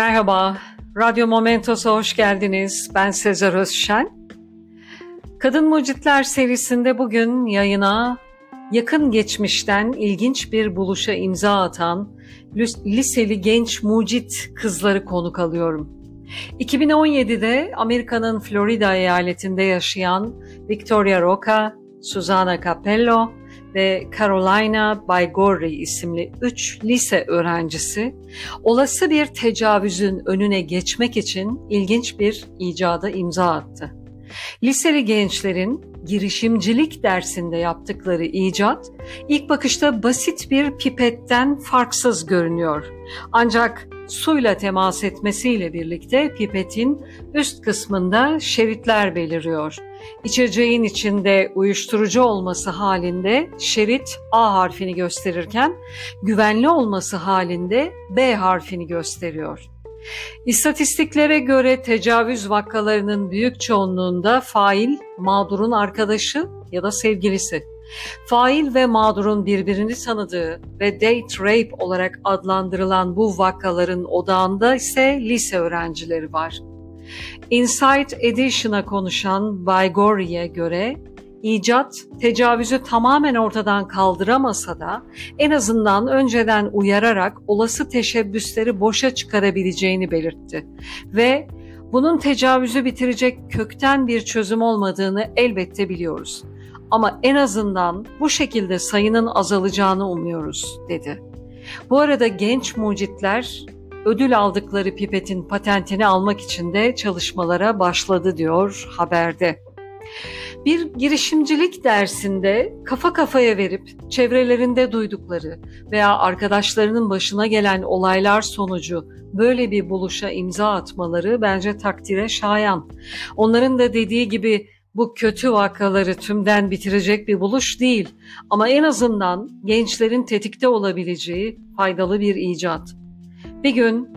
Merhaba, Radyo Momentos'a hoş geldiniz. Ben Sezer Özşen. Kadın Mucitler serisinde bugün yayına yakın geçmişten ilginç bir buluşa imza atan liseli genç mucit kızları konuk alıyorum. 2017'de Amerika'nın Florida eyaletinde yaşayan Victoria Roca, Susana Capello ve Carolina Baigorri isimli üç lise öğrencisi olası bir tecavüzün önüne geçmek için ilginç bir icada imza attı. Liseli gençlerin girişimcilik dersinde yaptıkları icat ilk bakışta basit bir pipetten farksız görünüyor. Ancak suyla temas etmesiyle birlikte pipetin üst kısmında şeritler beliriyor. İçeceğin içinde uyuşturucu olması halinde şerit A harfini gösterirken güvenli olması halinde B harfini gösteriyor. İstatistiklere göre tecavüz vakalarının büyük çoğunluğunda fail mağdurun arkadaşı ya da sevgilisi. Fail ve mağdurun birbirini tanıdığı ve date rape olarak adlandırılan bu vakaların odağında ise lise öğrencileri var. Insight Edition'a konuşan Baigori'ye göre icat tecavüzü tamamen ortadan kaldıramasa da en azından önceden uyararak olası teşebbüsleri boşa çıkarabileceğini belirtti ve bunun tecavüzü bitirecek kökten bir çözüm olmadığını elbette biliyoruz. Ama en azından bu şekilde sayının azalacağını umuyoruz, dedi. Bu arada genç mucitler ödül aldıkları pipetin patentini almak için de çalışmalara başladı diyor haberde. Bir girişimcilik dersinde kafa kafaya verip çevrelerinde duydukları veya arkadaşlarının başına gelen olaylar sonucu böyle bir buluşa imza atmaları bence takdire şayan. Onların da dediği gibi bu kötü vakaları tümden bitirecek bir buluş değil ama en azından gençlerin tetikte olabileceği faydalı bir icat. Bir gün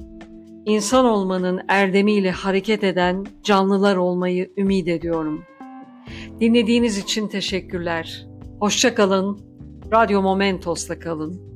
insan olmanın erdemiyle hareket eden canlılar olmayı ümit ediyorum. Dinlediğiniz için teşekkürler. Hoşça kalın. Radyo Momentos'ta kalın.